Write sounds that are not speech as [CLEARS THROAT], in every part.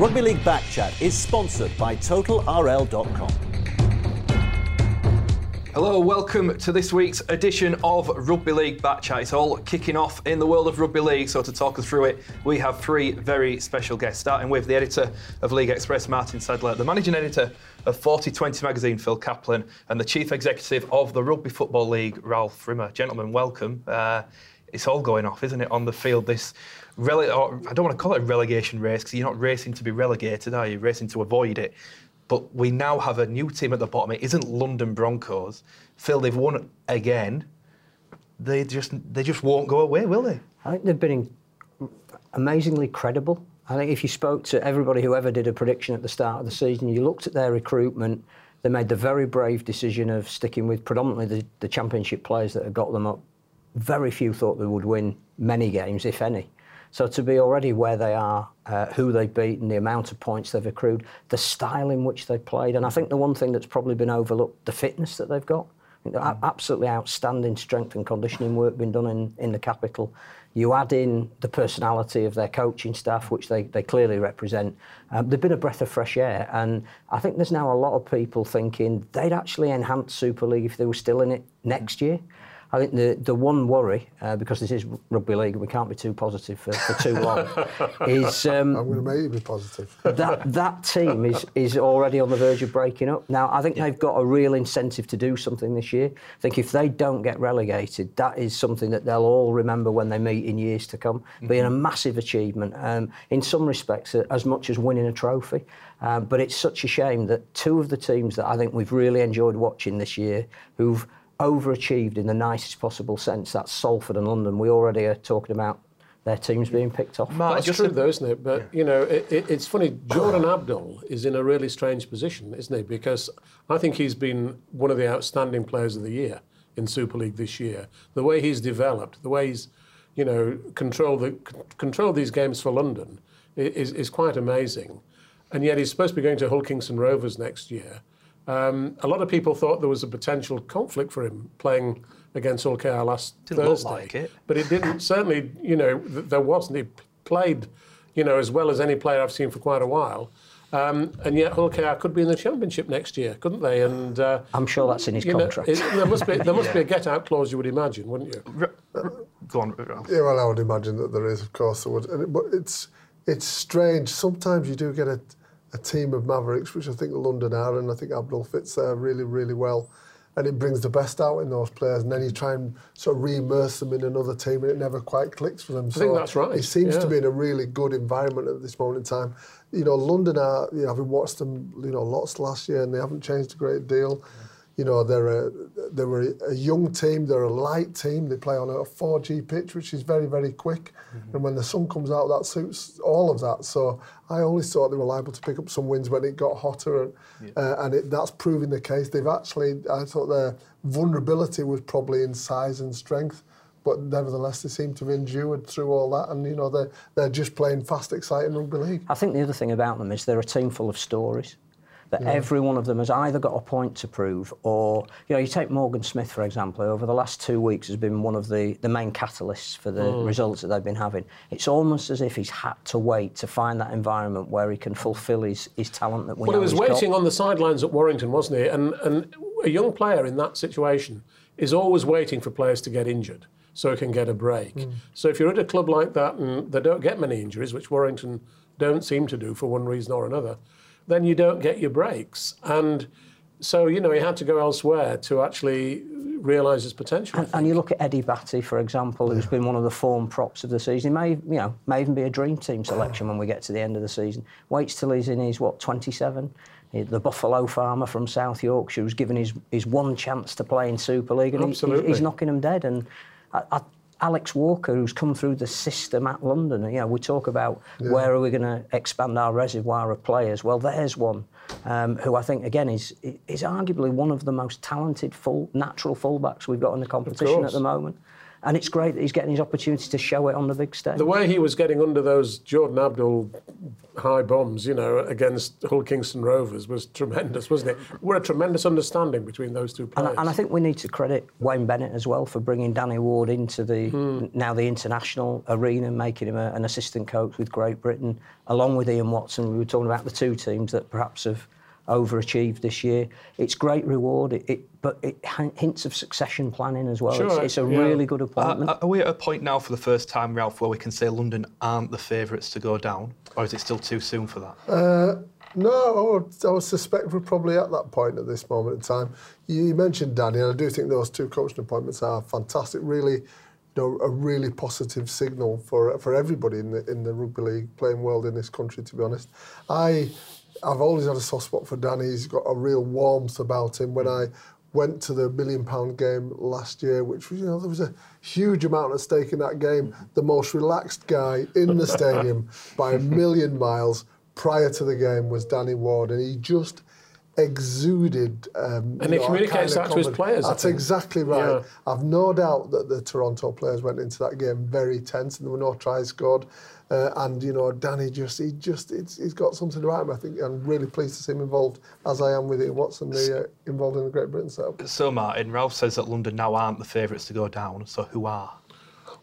Rugby League Back Chat is sponsored by TotalRL.com. Hello, welcome to this week's edition of Rugby League Back Chat. It's all kicking off in the world of rugby league. So to talk us through it, we have three very special guests. Starting with the editor of League Express, Martin Sadler, the managing editor of 4020 magazine, Phil Caplan, and the chief executive of the Rugby Football League, Ralph Rimmer. Gentlemen, welcome. Uh, it's all going off, isn't it, on the field? This rele- or I don't want to call it a relegation race because you're not racing to be relegated, are you? You're racing to avoid it. But we now have a new team at the bottom. It isn't London Broncos. Phil, they've won again. They just they just won't go away, will they? I think they've been amazingly credible. I think if you spoke to everybody who ever did a prediction at the start of the season, you looked at their recruitment, they made the very brave decision of sticking with predominantly the, the championship players that had got them up. Very few thought they would win many games, if any. So to be already where they are, uh, who they've beaten, the amount of points they've accrued, the style in which they've played, and I think the one thing that's probably been overlooked, the fitness that they've got. Mm. Absolutely outstanding strength and conditioning work being done in, in the capital. You add in the personality of their coaching staff, which they, they clearly represent. Um, they've been a breath of fresh air, and I think there's now a lot of people thinking they'd actually enhance Super League if they were still in it next year. I think the, the one worry, uh, because this is rugby league and we can't be too positive for, for too long, [LAUGHS] is um, I'm going to make you be positive. [LAUGHS] that that team is is already on the verge of breaking up. Now I think yeah. they've got a real incentive to do something this year. I think if they don't get relegated, that is something that they'll all remember when they meet in years to come, mm-hmm. being a massive achievement. Um, in some respects, as much as winning a trophy. Um, but it's such a shame that two of the teams that I think we've really enjoyed watching this year, who've overachieved in the nicest possible sense. That's Salford and London. We already are talking about their teams being picked off. That's true, though, isn't it? But yeah. you know, it, it, it's funny. Jordan Abdull is in a really strange position, isn't he? Because I think he's been one of the outstanding players of the year in Super League this year. The way he's developed, the way he's, you know, controlled the controlled these games for London is is quite amazing. And yet he's supposed to be going to Hull Kingston Rovers next year. Um, a lot of people thought there was a potential conflict for him playing against Hull KR last didn't Thursday. Look like it. But it didn't. certainly, you know, th- there wasn't. He played, you know, as well as any player I've seen for quite a while. Um, and yet Hull KR could be in the championship next year, couldn't they? And uh, I'm sure that's in his contract. Know, it, there must be there must yeah. be a [LAUGHS] get out clause, you would imagine, wouldn't you? Go on. Yeah, well, I would imagine that there is, of course, there would. But it's it's strange. Sometimes you do get a a team of Mavericks, which I think London are, and I think Abdull fits there really, really well. And it brings the best out in those players, and then you try and sort of re-immerse them in another team, and it never quite clicks for them. I so think that's right. It seems yeah. to be in a really good environment at this moment in time. You know, London are, you know, having watched them, you know, lots last year, and they haven't changed a great deal. Yeah you know, they're a, they're a young team, they're a light team, they play on a 4G pitch, which is very, very quick. Mm-hmm. And when the sun comes out, that suits all of that. So I always thought they were liable to pick up some wins when it got hotter, and, yeah. uh, and it, that's proving the case. They've actually, I thought their vulnerability was probably in size and strength. But nevertheless, they seem to have endured through all that, and you know they're they're just playing fast, exciting rugby league. I think the other thing about them is they're a team full of stories that yeah. every one of them has either got a point to prove or, you know, you take Morgan Smith, for example, over the last two weeks has been one of the, the main catalysts for the mm. results that they've been having. It's almost as if he's had to wait to find that environment where he can fulfil his, his talent that we Well, he was waiting got. on the sidelines at Warrington, wasn't he? And, and a young player in that situation is always waiting for players to get injured so he can get a break. Mm. So if you're at a club like that and they don't get many injuries, which Warrington don't seem to do for one reason or another, then you don't get your breaks. And so, you know, he had to go elsewhere to actually realise his potential. And, and, you look at Eddie Battye, for example, who's been one of the form props of the season. He may, you know, may even be a dream team selection when we get to the end of the season. Waits till he's in his, what, 27? The Buffalo farmer from South Yorkshire who's given his, his one chance to play in Super League and he, he's knocking them dead. And I, I Alex Walker, who's come through the system at London. You know, we talk about yeah. where are we going to expand our reservoir of players. Well, there's one um, who I think again is is arguably one of the most talented full natural fullbacks we've got in the competition at the moment. And it's great that he's getting his opportunity to show it on the big stage. The way he was getting under those Jordan Abdull high bombs, you know, against Hull Kingston Rovers was tremendous, wasn't it? We're a tremendous understanding between those two And, players. and I think we need to credit Wayne Bennett as well for bringing Danny Ward into the Hmm. now the international arena, making him a, an assistant coach with Great Britain, along with Ian Watson. We were talking about the two teams that perhaps have overachieved this year. It's great reward, it, it, but it hints of succession planning as well. Sure, it's, it's a yeah. really good Uh, appointment. are we at a point now for the first time, Ralph, where we can say London aren't the favourites to go down? Or is it still too soon for that? Uh, no, I would, I would suspect we're probably at that point at this moment in time. You, you mentioned Danny, and I do think those two coaching appointments are fantastic. Really, you know, a really positive signal for for everybody in the in the rugby league playing world in this country. To be honest, I I've always had a soft spot for Danny. He's got a real warmth about him. When I went to the million pound game last year, which was, you know, there was a huge amount at stake in that game. The most relaxed guy in the stadium [LAUGHS] by a million miles prior to the game was Danny Ward, and he just exuded. Um, And he know, communicates kind of that to his players, That's exactly right. Yeah. I've no doubt that the Toronto players went into that game very tense, and there were no tries scored. Uh, and you know, Danny just he just it's, he's got something about him. I think I'm really pleased to see him involved, as I am with Ian Watson, the, uh, involved in the Great Britain setup. So, Martin, Ralph says that London now aren't the favourites to go down, so who are?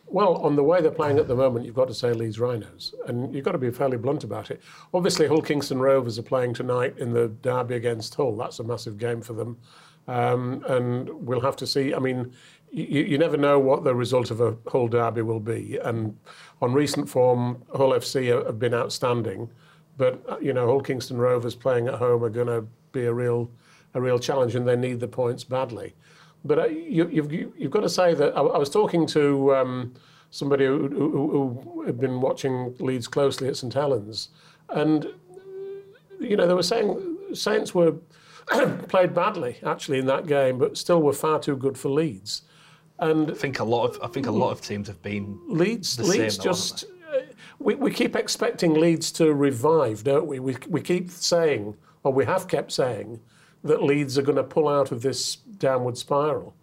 Well, on the way they're playing at the moment, you've got to say Leeds Rhinos, and you've got to be fairly blunt about it. Obviously, Hull Kingston Rovers are playing tonight in the derby against Hull. That's a massive game for them, um, and we'll have to see. I mean, you, you never know what the result of a Hull derby will be, and on recent form, Hull FC have- have been outstanding, but uh, you know, Hull Kingston Rovers playing at home are going to be a real, a real challenge, and they need the points badly. But uh, you, you've, you've got to say that I, I was talking to um, somebody who, who, who had been watching Leeds closely at St Helens, and you know they were saying Saints were [CLEARS THROAT] played badly actually in that game, but still were far too good for Leeds. And I think a lot of I think a lot of teams have been Leeds, the Leeds just. uh, We, we keep expecting Leeds to revive, don't we? We, we keep saying, or we have kept saying, that Leeds are going to pull out of this downward spiral.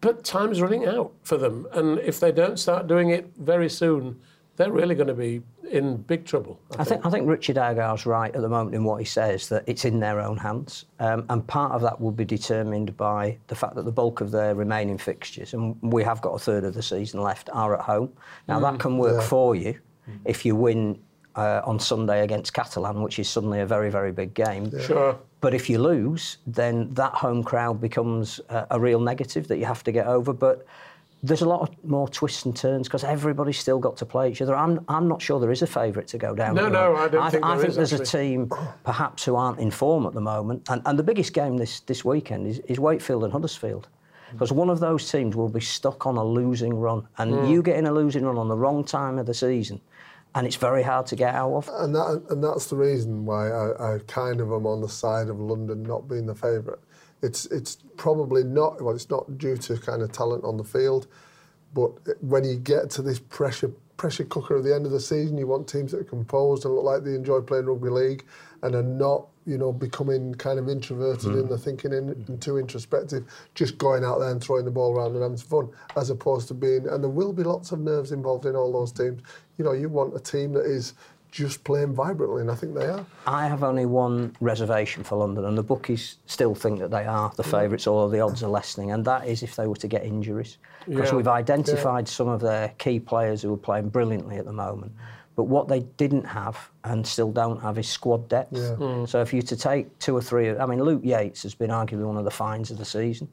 But time's running out for them. And if they don't start doing it very soon, they're really going to be in big trouble. I, I think I think Richard Agar's right at the moment in what he says that it's in their own hands, um, and part of that will be determined by the fact that the bulk of their remaining fixtures, and we have got a third of the season left, are at home. Now that can work for you if you win uh, on Sunday against Catalan, which is suddenly a very very big game. Sure. But if you lose, then that home crowd becomes a, a real negative that you have to get over. But there's a lot of more twists and turns because everybody's still got to play each other. I'm, I'm not sure there is a favourite to go down. No, no. I don't think I there think is, there's actually. a team perhaps who aren't in form at the moment. And, and the biggest game this, this weekend is, is Wakefield and Huddersfield. Because one of those teams will be stuck on a losing run. And Hmm. you get in a losing run on the wrong time of the season, and it's very hard to get out of. And that and that's the reason why I, I kind of am on the side of London not being the favourite. It's it's probably not well. It's not due to kind of talent on the field, but when you get to this pressure pressure cooker at the end of the season, you want teams that are composed and look like they enjoy playing rugby league and are not you know becoming kind of introverted mm-hmm. in the thinking and, and too introspective, just going out there and throwing the ball around and having fun, as opposed to being and there will be lots of nerves involved in all those teams. You know, you want a team that is just playing vibrantly, and I think they are. I have only one reservation for London, and the bookies still think that they are the favourites, or the odds are lessening, and that is if they were to get injuries. Because Yeah. we've identified some of their key players who are playing brilliantly at the moment. But what they didn't have and still don't have is squad depth. Yeah. So if you to take two or three, I mean, Luke Yates has been arguably one of the finds of the season.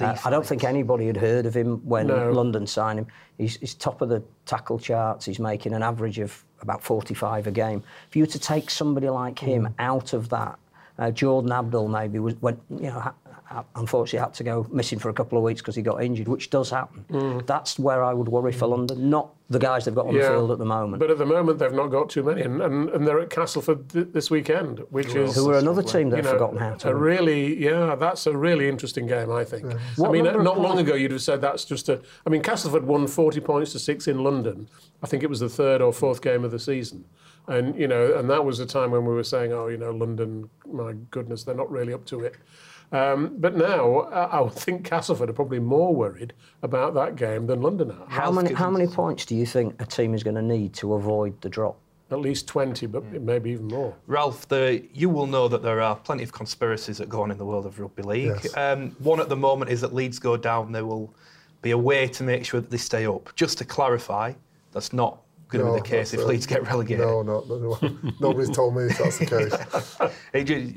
Uh, I don't think anybody had heard of him when No. London signed him. He's, he's top of the tackle charts. He's making an average of about 45 a game. For you to take somebody like him Mm. out of that, uh, Jordan Abdull maybe was went, you know, unfortunately had to go missing for a couple of weeks because he got injured, which does happen. That's where I would worry for London, not the guys they've got on the field at the moment. Mm. But at the moment, they've not got too many, and, and, and they're at Castleford th- this weekend, which is who are another team you they've know, forgotten how to a really, yeah, that's a really interesting game, I think. I mean, number of not long ago you'd have said that's just a. I mean, Castleford won 40 points to six in London. I think it was the third or fourth game of the season. And, you know, and that was a time when we were saying, oh, you know, London, my goodness, they're not really up to it. Um, but now uh, I would think Castleford are probably more worried about that game than London are. how many how many points do you think a team is going to need to avoid the drop? at least 20, but maybe even more. Ralph, the, you will know that there are plenty of conspiracies that go on in the world of rugby league. Yes. Um, one at the moment is that Leeds go down. There will be a way to make sure that they stay up. Just to clarify, that's not going to No, be the case if uh, Leeds get relegated. No, no, no, [LAUGHS] no. Nobody's told me if that's the case. [LAUGHS] It ju-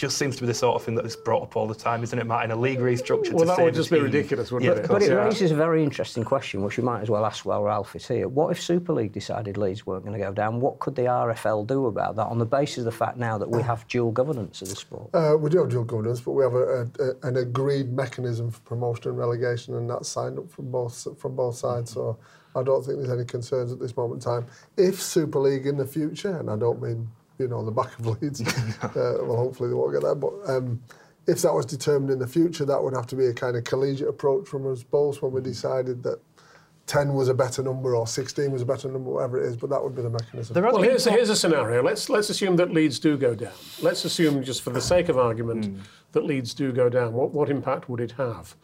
just seems to be the sort of thing that is brought up all the time, isn't it, Matt? In a league restructure. Well, to that save would just be team. ridiculous, wouldn't Yeah, it? But course. it Yeah. raises a very interesting question, which we might as well ask while Ralph is here. What if Super League decided Leeds weren't going to go down? What could the RFL do about that on the basis of the fact now that we have dual governance of the sport? Uh, we do have dual governance, but we have a, a, an agreed mechanism for promotion and relegation, and that's signed up from both from both sides. So I don't think there's any concerns at this moment in time. If Super League in the future, and I don't mean you know on the back of Leeds, [LAUGHS] uh, well hopefully they won't get that, but um, if that was determined in the future, that would have to be a kind of collegiate approach from us both when we decided that. 10 was a better number or 16 was a better number, whatever it is, but that would be the mechanism. There has Well, here's, here's a scenario. Let's let's assume that Leeds do go down. Let's assume, just for the sake of argument, that Leeds do go down. What what impact would it have?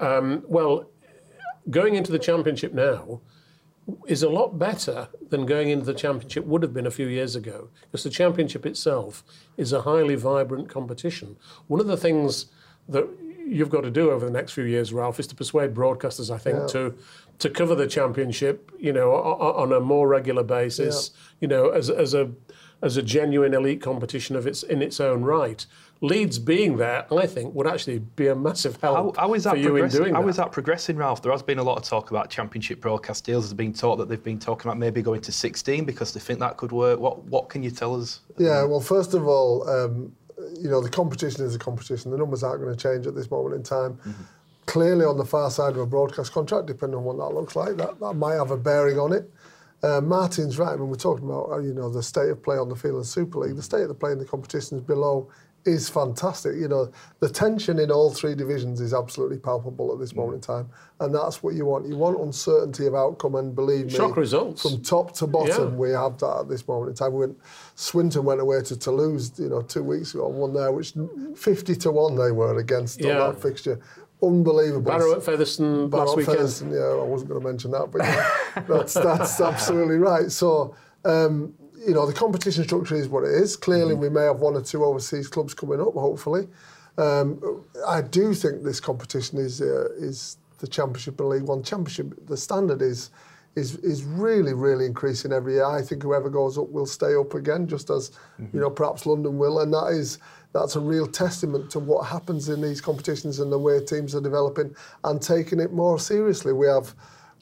Um, well, going into the Championship now is a lot better than going into the Championship would have been a few years ago, because the Championship itself is a highly vibrant competition. One of the things that you've got to do over the next few years, Ralph, is to persuade broadcasters, I think, to to cover the championship, you know, on a more regular basis, you know, as as a as a genuine elite competition of its in its own right. Leeds being there, I think, would actually be a massive How, help how is that for you in progressing? doing How that. is that progressing, Ralph? There has been a lot of talk about championship broadcast deals. There's been talk that they've been talking about maybe going to 16 because they think that could work. What what can you tell us? Yeah, well, first of all, um, you know, the competition is a competition. The numbers aren't going to change at this moment in time. Clearly, on the far side of a broadcast contract, depending on what that looks like, that, that might have a bearing on it. Uh, Martin's right. When we're talking about, uh, you know, the state of play on the field in Super League, the state of the play in the competitions below is fantastic. You know, the tension in all three divisions is absolutely palpable at this moment in time, and that's what you want. You want uncertainty of outcome, and believe me, Shock results. from top to bottom, Yeah. we have that at this moment in time. We went, Swinton went away to Toulouse, you know, two weeks ago won there, which 50 to 1 they were against on Yeah. that fixture. Unbelievable. Barrow at Featherstone Barrow last weekend. Featherstone, yeah, I wasn't going to mention that, but [LAUGHS] yeah, that's, that's absolutely right. So, um, you know, the competition structure is what it is. Clearly, Mm-hmm. we may have one or two overseas clubs coming up, hopefully. Um, I do think this competition is uh, is the Championship and League One. Championship, the standard is is is really really increasing every year. I think whoever goes up will stay up again, just as you know perhaps London will, and that is that's a real testament to what happens in these competitions and the way teams are developing and taking it more seriously. We have.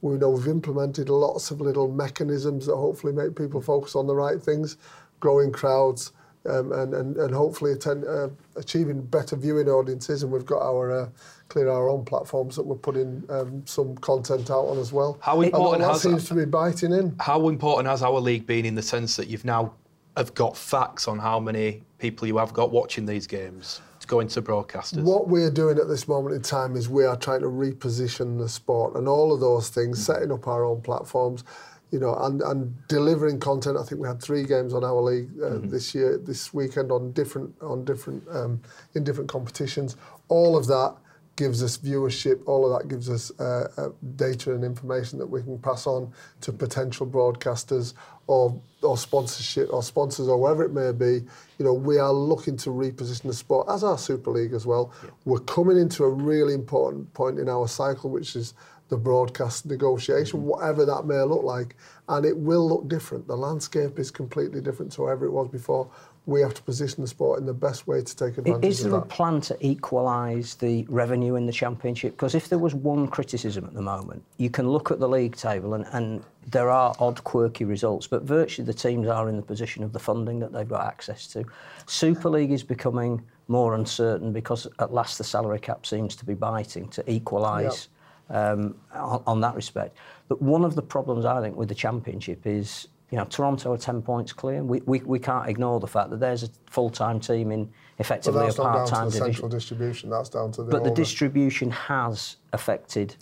We know we've implemented lots of little mechanisms that hopefully make people focus on the right things, growing crowds, um, and, and, and hopefully attend, uh, achieving better viewing audiences. And we've got our uh, clear our own platforms that we're putting um, some content out on as well. How important that has seems to be biting in. How important has our league been in the sense that you've now have got facts on how many people you have got watching these games to go broadcasters? What we're doing at this moment in time is we are trying to reposition the sport and all of those things, setting up our own platforms, you know, and, and delivering content. I think we had three games on our league uh, this year, this weekend on different on different um, in different competitions. All of that gives us viewership. All of that gives us uh, uh, data and information that we can pass on to potential broadcasters or or sponsorship or sponsors or wherever it may be. You know, we are looking to reposition the sport as our Super League as well. We're coming into a really important point in our cycle, which is the broadcast negotiation, mm-hmm. whatever that may look like, and it will look different. The landscape is completely different to whatever it was before. We have to position the sport in the best way to take advantage Is there a plan to equalise the revenue in the championship? Because if there was one criticism at the moment, you can look at the league table and, and there are odd, quirky results, but virtually the teams are in the position of the funding that they've got access to. Super League is becoming more uncertain because at last the salary cap seems to be biting to equalise um, on, on that respect. But one of the problems I think with the championship is you know, Toronto are 10 points clear. We, we, we can't ignore the fact that there's a full-time team in effectively a part-time division. central distribution. That's down to the But owner. the distribution has affected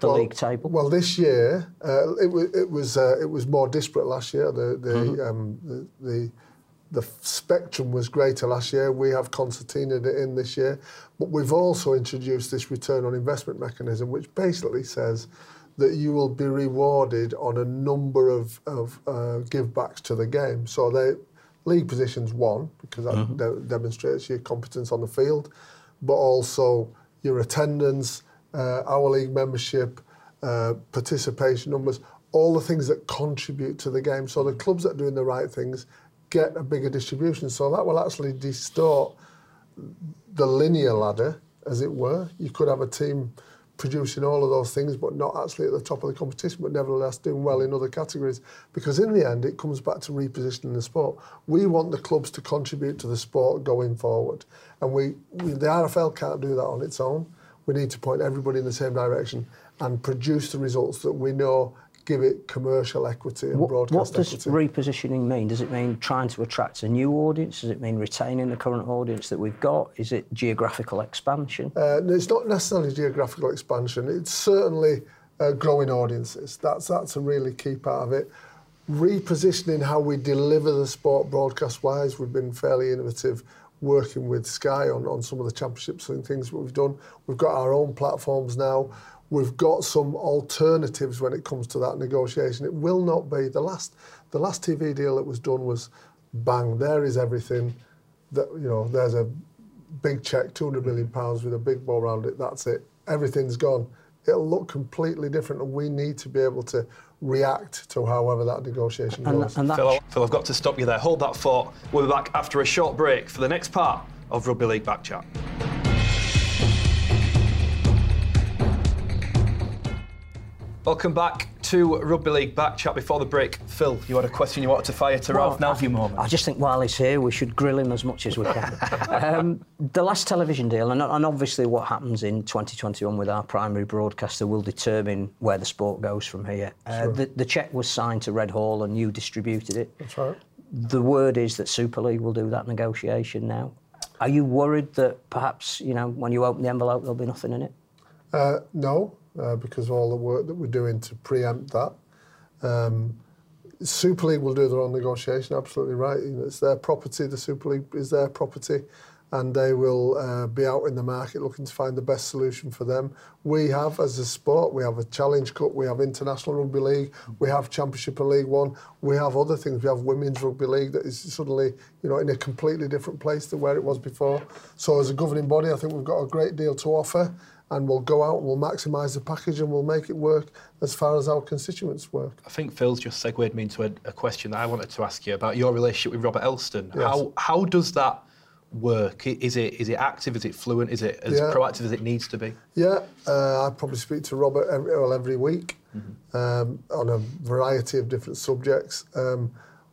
the well, league table. Well, this year uh, it, was it was uh, it was more disparate last year. The the, mm-hmm. um, the, the the spectrum was greater last year. We have concertinaed it in this year, but we've also introduced this return on investment mechanism, which basically says that you will be rewarded on a number of, of uh, give backs to the game. So they league positions one because that Mm-hmm. de- demonstrates your competence on the field, but also your attendance, uh, our league membership, uh, participation numbers, all the things that contribute to the game. So the clubs that are doing the right things get a bigger distribution. So that will actually distort the linear ladder, as it were. You could have a team producing all of those things, but not actually at the top of the competition, but nevertheless doing well in other categories. Because in the end, it comes back to repositioning the sport. We want the clubs to contribute to the sport going forward, and we, we the RFL can't do that on its own. We need to point everybody in the same direction and produce the results that we know give it commercial equity and what, broadcast What does equity. repositioning mean? Does it mean trying to attract a new audience? Does it mean retaining the current audience that we've got? Is it geographical expansion? Uh, no, it's not necessarily geographical expansion. It's certainly uh, growing audiences. That's, that's a really key part of it. Repositioning how we deliver the sport broadcast-wise, we've been fairly innovative working with Sky on, on some of the championships and things that we've done. We've got our own platforms now. We've got some alternatives when it comes to that negotiation. It will not be the last the last TV deal that was done was bang, there is everything that you know, there's a big check, 200 million pounds with a big bow around it. That's it. Everything's gone. It'll look completely different, and we need to be able to react to however that negotiation And, goes. and that Phil, Phil, I've got to stop you there. Hold that thought. We'll be back after a short break for the next part of Rugby League Back Welcome back to Rugby League Back Chat. Before the break, Phil, you had a question you wanted to fire to Ralph. Now's your moment. I just think while he's here, we should grill him as much as we can. [LAUGHS] um, the last television deal, and, and obviously what happens in 2021 with our primary broadcaster will determine where the sport goes from here. Uh, the, the cheque was signed to Red Hall and you distributed it. That's right. The word is that Super League will do that negotiation now. Are you worried that perhaps, you know, when you open the envelope, there'll be nothing in it? Uh, no, uh, because of all the work that we're doing to preempt that. Um, Super League will do their own negotiation, absolutely right. It's their property, the Super League is their property, and they will uh, be out in the market looking to find the best solution for them. We have, as a sport, we have a Challenge Cup, we have International Rugby League, we have Championship of League One, we have other things. We have Women's Rugby League that is suddenly, you know, in a completely different place to where it was before. So, as a governing body, I think we've got a great deal to offer and we'll go out and we'll maximise the package and we'll make it work as far as our constituents work. I think Phil's just segued me into a, a question that I wanted to ask you about your relationship with Robert Elstone. Yes. How how does that work? Is it is it active? Is it fluent? Is it as Yeah. proactive as it needs to be? Yeah, uh, I probably speak to Robert every, well, every week um, on a variety of different subjects. Um,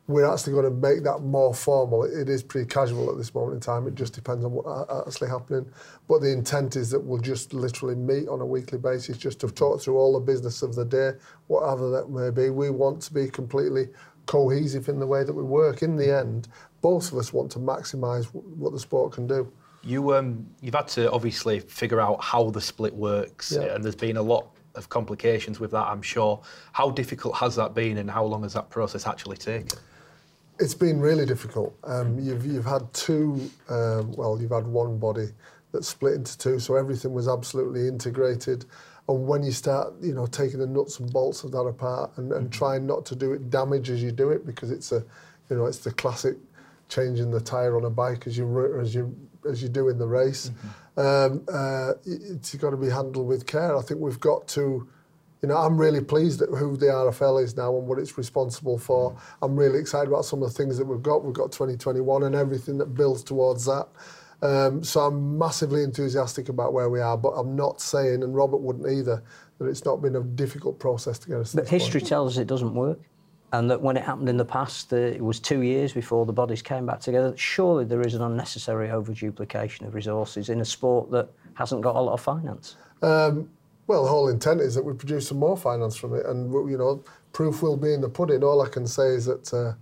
we're actually going to make that more formal. It, is pretty casual at this moment in time. It just depends on what's actually happening. But the intent is that we'll just literally meet on a weekly basis just to talk through all the business of the day, whatever that may be. We want to be completely cohesive in the way that we work. In the end, both of us want to maximise what the sport can do. You um you've had to obviously figure out how the split works, Yeah. and there's been a lot of complications with that. I'm sure. How difficult has that been, and how long has that process actually taken? It's been really difficult. Um, you've you've had two. Um, well, you've had one body that split into two, so everything was absolutely integrated. And when you start, you know, taking the nuts and bolts of that apart and, and trying not to do it damage as you do it, because it's a, you know, it's the classic changing the tire on a bike as you as you as you do in the race. Um, uh, it- it's got to be handled with care. I think we've got to you know, I'm really pleased at who the RFL is now and what it's responsible for. I'm really excited about some of the things that we've got. We've got 2021 and everything that builds towards that. Um, so I'm massively enthusiastic about where we are, but I'm not saying, and Robert wouldn't either, that it's not been a difficult process to get us But this point. history tells us it doesn't work. And that when it happened in the past, uh, it was two years before the bodies came back together. Surely there is an unnecessary overduplication of resources in a sport that hasn't got a lot of finance. Um, well, the whole intent is that we produce some more finance from it, and you know, proof will be in the pudding. All I can say is that uh,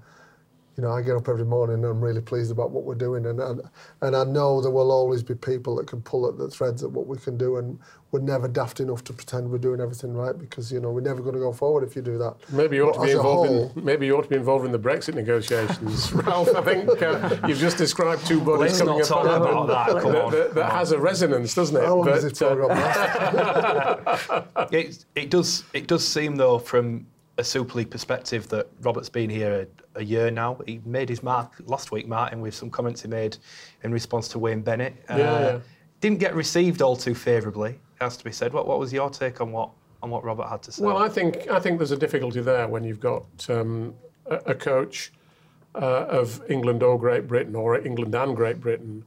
you know, I get up every morning and I'm really pleased about what we're doing, and and, and I know there will always be people that can pull at the threads at what we can do, and we're never daft enough to pretend we're doing everything right because you know we're never going to go forward if you do that. Maybe you ought But to be involved whole- in. Maybe you ought to be involved in the Brexit negotiations, [LAUGHS] Ralph. I think uh, you've just described two bodies Let's coming not talk apart about that, come that, on. that- that has a resonance, doesn't it? How long does But, this uh, program last? [LAUGHS] It, it does it does seem though from a Super League perspective that Robert's been here a, a year now. He made his mark last week, Martin, with some comments he made in response to Wayne Bennett. Uh, Yeah, yeah. Didn't get received all too favourably, has to be said. What, what was your take on what on what Robert had to say? Well, I think I think there's a difficulty there when you've got um, a, a coach uh, of England or Great Britain, or England and Great Britain,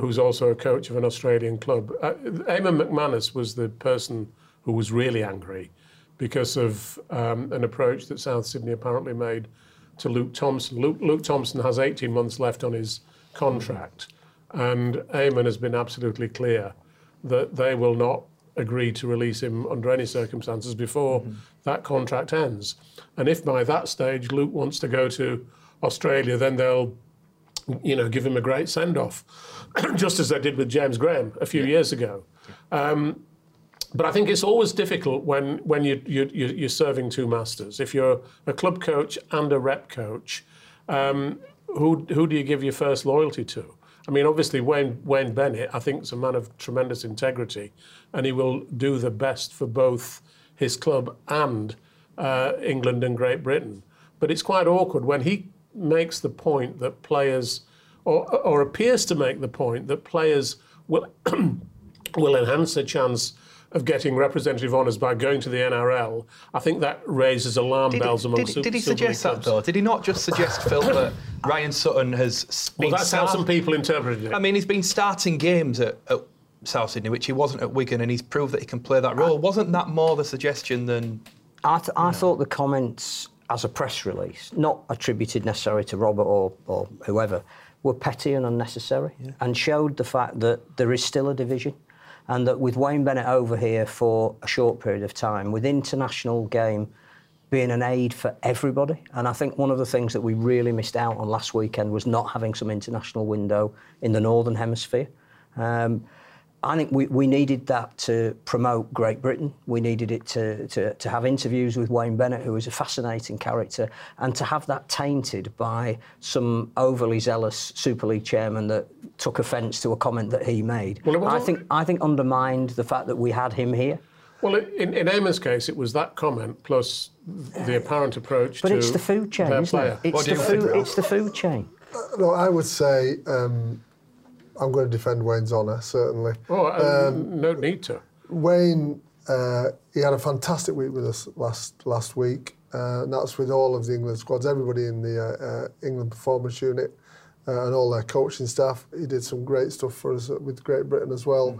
who's also a coach of an Australian club. Uh, Eamonn McManus was the person who was really angry because of um, an approach that South Sydney apparently made to Luke Thompson. Luke, Luke Thompson has 18 months left on his contract, and Eamonn has been absolutely clear that they will not agree to release him under any circumstances before that contract ends. And if by that stage Luke wants to go to Australia, then they'll, you know, give him a great send off, [CLEARS THROAT] just as they did with James Graham a few years ago. Um, but I think it's always difficult when, when you, you, you- you're serving two masters. If you're a club coach and a rep coach, um, who, who do you give your first loyalty to? I mean, obviously, Wayne, Wayne Bennett, I think, is a man of tremendous integrity, and he will do the best for both his club and uh, England and Great Britain. But it's quite awkward when he makes the point that players, or, or appears to make the point that players will [CLEARS THROAT] will enhance their chance of getting representative honours by going to the NRL. I think that raises alarm did, bells he- among did, Super, did he Super League suggest that though? Did he not just suggest, Phil, that Ryan Sutton has been Well, that's how some people interpreted it. I mean, he's been starting games at, at South Sydney, which he wasn't at Wigan, and he's proved that he can play that role. Wasn't that more the suggestion than I, th- I thought the comments as a press release, not attributed necessarily to Robert or, or whoever, were petty and unnecessary and showed the fact that there is still a division and that with Wayne Bennett over here for a short period of time, with international game being an aid for everybody. And I think one of the things that we really missed out on last weekend was not having some international window in the Northern Hemisphere. Um, I think we, we needed that to promote Great Britain. We needed it to, to, to have interviews with Wayne Bennett, who is a fascinating character, and to have that tainted by some overly zealous Super League chairman that took offence to a comment that he made. Well, it I wasn't- think I think undermined the fact that we had him here. Well, in, in Eamonn's case, it was that comment plus the apparent approach But to it's the food chain, isn't player. it? It's What do the you think, food. Ralph? It's the food chain. no, I would say um, I'm going to defend Wayne's honour certainly. Oh, uh, Um, no need to. Wayne, uh, he had a fantastic week with us last last week, uh, and that's with all of the England squads, everybody in the uh, uh, England performance unit, uh, and all their coaching staff. He did some great stuff for us with Great Britain as well.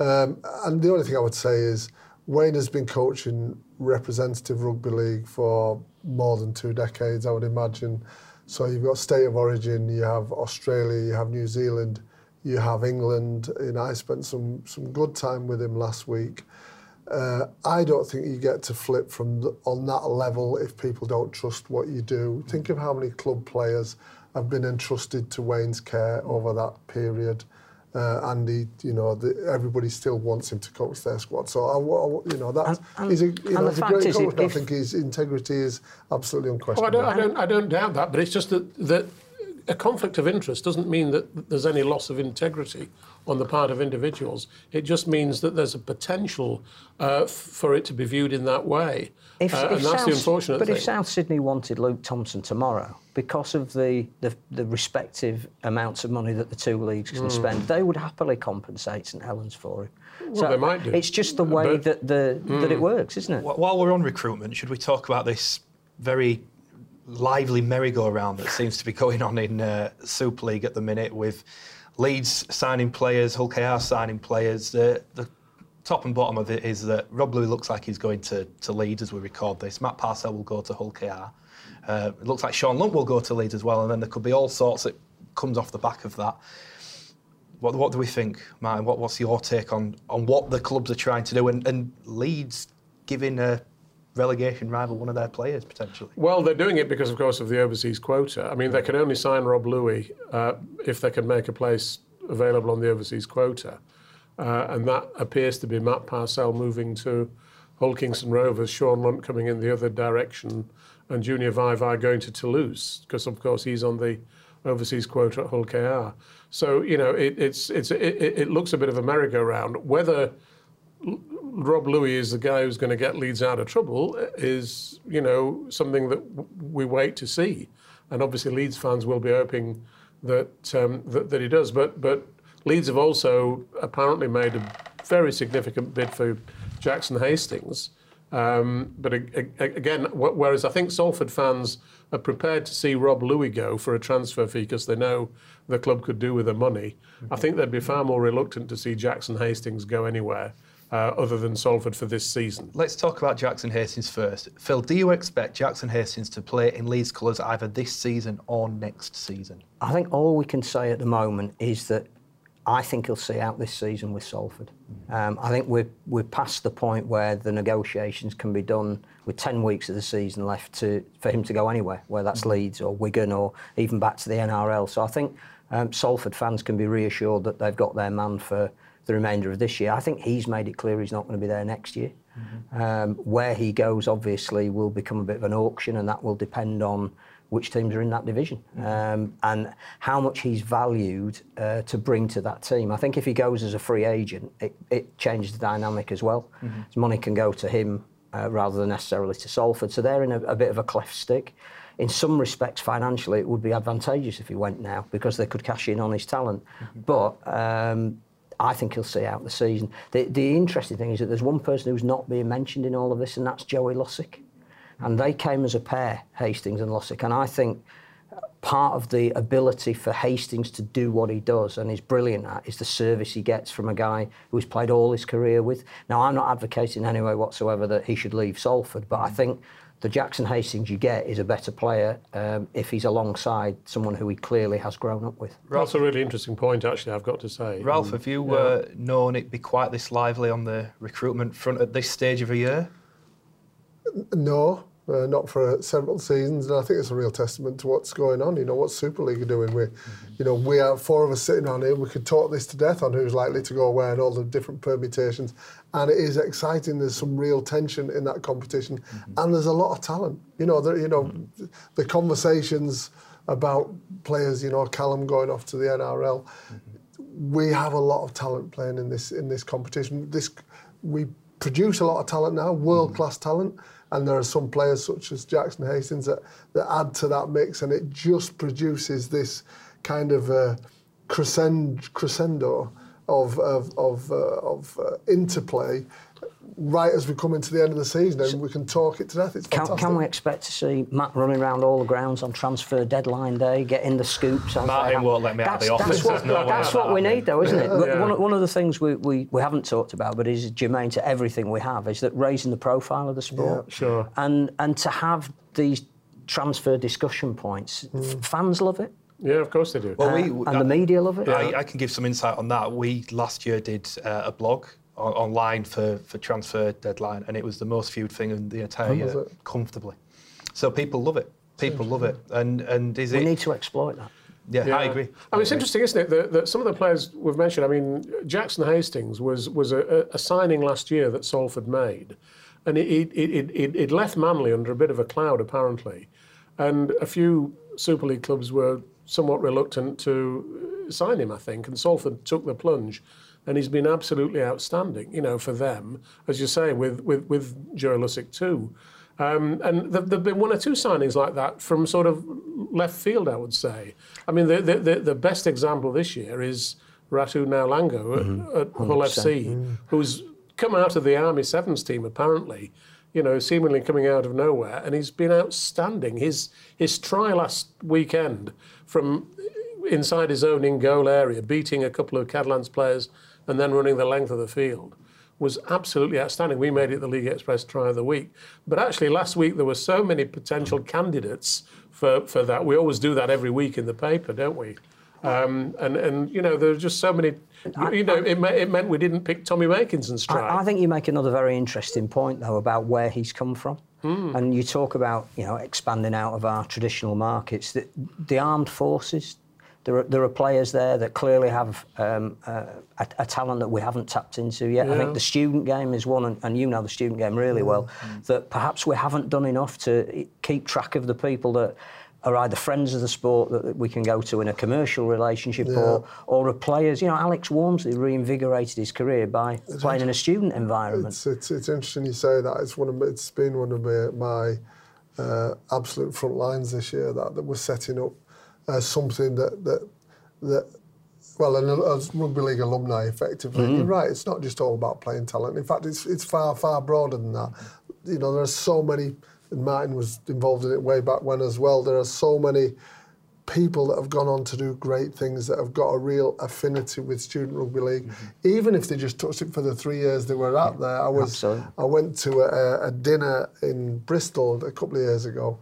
Um, and the only thing I would say is Wayne has been coaching representative rugby league for more than two decades, I would imagine. So you've got state of origin, you have Australia, you have New Zealand, you have England. You know, I spent some some good time with him last week. Uh, I don't think you get to flip from the, on that level if people don't trust what you do. Think of how many club players have been entrusted to Wayne's care over that period. Uh, and he, you know, the, everybody still wants him to coach their squad. So, I, I- you know, that's And- and- he's a, you know, he's a great coach. and I think his integrity is absolutely Oh, I unquestionable. don't, I don't, I don't doubt that, but it's just that, that a conflict of interest doesn't mean that there's any loss of integrity on the part of individuals. It just means that there's a potential uh, f- for it to be viewed in that way. If, Uh, if and that's the South- unfortunate But thing. if South Sydney wanted Luke Thompson tomorrow, because of the, the, the respective amounts of money that the two leagues can spend, they would happily compensate St Helens for him. Well, they might do. It's just the way But- that the that it works, isn't it? While we're on recruitment, should we talk about this very lively merry-go-round that seems to be [LAUGHS] going on in uh, Super League at the minute with Leeds signing players, Hull KR signing players? The, top and bottom of it is that Rob Lui looks like he's going to, to Leeds as we record this. Matt Parcell will go to Hull KR. Uh, it looks like Shaun Lunt will go to Leeds as well, and then there could be all sorts that comes off the back of that. What, what do we think, Martin? What, what's your take on, on what the clubs are trying to do? And, and Leeds giving a relegation rival one of their players potentially. Well, they're doing it because, of course, of the overseas quota. I mean, they can only sign Rob Lui uh, if they can make a place available on the overseas quota. Uh, and that appears to be Matt Parcell moving to Hull Kingston Rovers, Shaun Lunt coming in the other direction, and Junior Vaivai going to Toulouse, because, of course, he's on the overseas quota at Hull KR. So, you know, it, it's, it's, it, it looks a bit of a merry-go-round. Whether Rob Lui is the guy who's going to get Leeds out of trouble is, you know, something that we wait to see. And obviously, Leeds fans will be hoping that, um, that, that he does. But, but Leeds have also apparently made a very significant bid for Jackson Hastings. Um, but again, whereas I think Salford fans are prepared to see Rob Lui go for a transfer fee because they know the club could do with the money, I think they'd be far more reluctant to see Jackson Hastings go anywhere. Uh, other than Salford for this season. Let's talk about Jackson Hastings first. Phil, do you expect Jackson Hastings to play in Leeds colours either this season or next season? I think all we can say at the moment is that I think he'll see out this season with Salford. Um, I think we're, we're past the point where the negotiations can be done with 10 weeks of the season left to, for him to go anywhere, whether that's mm-hmm. Leeds or Wigan or even back to the NRL. So I think um, Salford fans can be reassured that they've got their man for the remainder of this year. I think he's made it clear he's not going to be there next year. Mm-hmm. Um, where he goes, obviously, will become a bit of an auction, and that will depend on which teams are in that division um, and how much he's valued uh, to bring to that team. I think if he goes as a free agent, it, it changes the dynamic as well. Mm-hmm. His money can go to him uh, rather than necessarily to Salford. So they're in a, a, bit of a cleft stick. In some respects, financially, it would be advantageous if he went now because they could cash in on his talent. Mm-hmm. But um, I think he'll see out the season. The, the interesting thing is that there's one person who's not being mentioned in all of this, and that's Joey Lussick and they came as a pair, Hastings and Lussick. And I think part of the ability for Hastings to do what he does and is brilliant at is the service he gets from a guy who's played all his career with. Now, I'm not advocating in any way whatsoever that he should leave Salford, but I think the Jackson Hastings you get is a better player um, if he's alongside someone who he clearly has grown up with. That's a really interesting point, actually, I've got to say. Ralph, have you yeah. uh, known it'd be quite this lively on the recruitment front at this stage of a year? No, uh, not for several seasons, and I think it's a real testament to what's going on. You know what Super League are doing. We, mm-hmm. you know, we are four of us sitting on here. We could talk this to death on who's likely to go where and all the different permutations, and it is exciting. There's some real tension in that competition, mm-hmm. and there's a lot of talent. You know, the, you know, mm-hmm. the conversations about players. You know, Callum going off to the NRL. Mm-hmm. We have a lot of talent playing in this in this competition. This we produce a lot of talent now, world class talent and there are some players such as Jackson Hastings that, that add to that mix, and it just produces this kind of uh, crescendo of of of, uh, of uh, interplay right as we come into the end of the season and we can talk it to death. It's can, can, we expect to see Matt running around all the grounds on transfer deadline day, getting the scoops? Martin won't let me out of the office. That's what, no that's what we need, though, isn't it? Yeah. One, one of the things we, we, we haven't talked about, but is germane to everything we have, is that raising the profile of the sport. Yeah, sure. And, and to have these transfer discussion points, mm. fans love it. Yeah, of course they do. Well, we, uh, and uh, the media love it. I, I, can give some insight on that. We last year did uh, a blog online for, for transfer deadline, and it was the most viewed thing in the entire year, comfortably. So people love it. People love it, and and is we it? We need to exploit that. Yeah, yeah, I agree. I mean, it's interesting, isn't it, that, that, some of the players we've mentioned. I mean, Jackson Hastings was was a, a signing last year that Salford made, and it it, it, it it left Manly under a bit of a cloud apparently, and a few Super League clubs were somewhat reluctant to sign him, I think, and Salford took the plunge and he's been absolutely outstanding. You know, for them, as you say, with with with Joe too. Um, and there have been one or two signings like that from sort of left field, I would say. I mean, the the, the best example this year is Ratu Naulago mm-hmm. at, at Hull FC, mm. who's come out of the Army Sevens team apparently, you know, seemingly coming out of nowhere, and he's been outstanding. His his try last weekend from inside his own in goal area, beating a couple of Catalans players and then running the length of the field was absolutely outstanding. We made it the League Express Try of the Week. But actually, last week there were so many potential candidates for, for that. We always do that every week in the paper, don't we? Um, and, and, you know, there are just so many. You know, it, it meant we didn't pick Tommy Makinson's try. I, I think you make another very interesting point, though, about where he's come from. And you talk about you know expanding out of our traditional markets. The, the armed forces, there are, there are players there that clearly have um, uh, a, a talent that we haven't tapped into yet. I think the student game is one, and, and you know the student game really well. That perhaps we haven't done enough to keep track of the people that are either friends of the sport that we can go to in a commercial relationship or, or are players. You know, Alex Walmsley reinvigorated his career by playing in a student environment. It's, it's, it's interesting you say that. It's one of it's been one of my, my uh, absolute front lines this year that, that we're setting up uh, something that that that well, and as rugby league alumni, effectively, you're right. It's not just all about playing talent. In fact, it's it's far far broader than that. You know, there are so many. And Martin was involved in it way back when as well. There are so many people that have gone on to do great things that have got a real affinity with student rugby league, even if they just touched it for the three years they were out there. I was absolutely. I went to a, a dinner in Bristol a couple of years ago,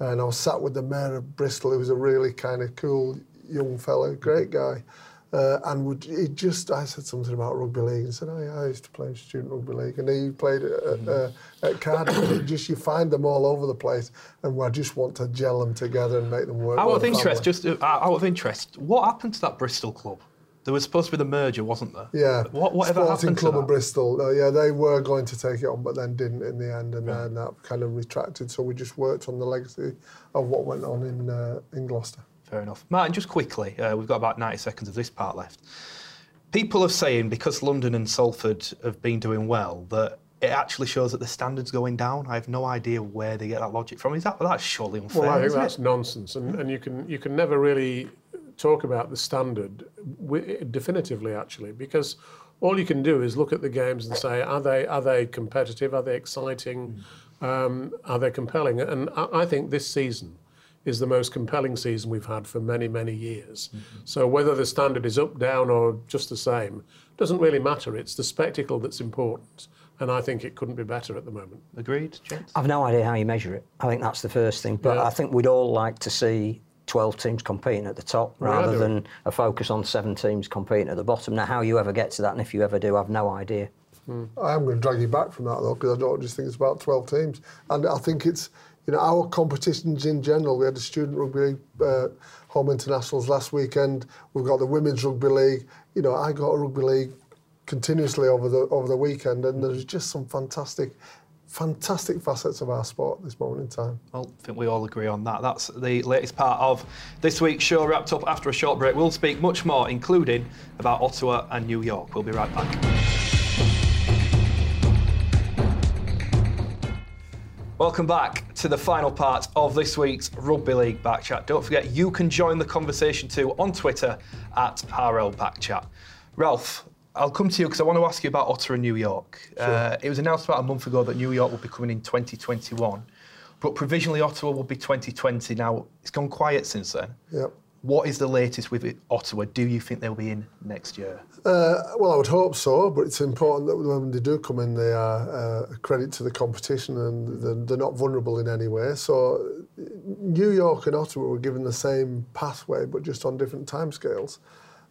and I was sat with the mayor of Bristol, who was a really kind of cool young fellow, great guy. Uh, and would, he just, I said something about rugby league and said, oh yeah, I used to play student rugby league. And he played at, uh, at Cardiff. just, you find them all over the place and I just want to gel them together and make them work. Out of interest, just uh, out of interest, what happened to that Bristol club? There was supposed to be the merger, wasn't there? Yeah. What, whatever Sporting happened Club to of that? Bristol. Uh, yeah, they were going to take it on, but then didn't in the end, and then that kind of retracted. So we just worked on the legacy of what went on in uh, in Gloucester. Fair enough. Martin, just quickly, uh, we've got about 90 seconds of this part left. People are saying because London and Salford have been doing well that it actually shows that the standard's going down. I have no idea where they get that logic from. Is that that's surely unfair? Well, I think isn't that's it? nonsense, and, and you can you can never really talk about the standard wi- definitively, actually, because all you can do is look at the games and say, are they are they competitive? Are they exciting? Um, are they compelling? And I, I think this season is the most compelling season we've had for many many years. So whether the standard is up, down, or just the same doesn't really matter. It's the spectacle that's important, and I think it couldn't be better at the moment. Agreed, gents? I've no idea how you measure it. I think that's the first thing. But Yeah. I think we'd all like to see 12 teams competing at the top rather than a focus on seven teams competing at the bottom. Now, how you ever get to that, and if you ever do, I've no idea. I am going to drag you back from that though, because I don't just think it's about 12 teams. And I think it's, you know, our competitions in general. We had the student rugby league uh, home internationals last weekend. We've got the women's rugby league. You know, I got a rugby league continuously over the over the weekend, and there's just some fantastic, fantastic facets of our sport at this moment in time. Well, I think we all agree on that. That's the latest part of this week's show wrapped up after a short break. We'll speak much more, including about Ottawa and New York. We'll be right back. Welcome back to the final part of this week's Rugby League Backchat. Don't forget, you can join the conversation too on Twitter at RL Backchat. Ralph, I'll come to you because I want to ask you about Ottawa and New York. Uh, it was announced about a month ago that New York will be coming in 2021, but provisionally Ottawa will be 2020. Now, it's gone quiet since then. Yep. What is the latest with it, Ottawa? Do you think they'll be in next year? Uh, well, I would hope so, but it's important that when they do come in, they are uh, a credit to the competition and they're, they're not vulnerable in any way. So, New York and Ottawa were given the same pathway, but just on different timescales.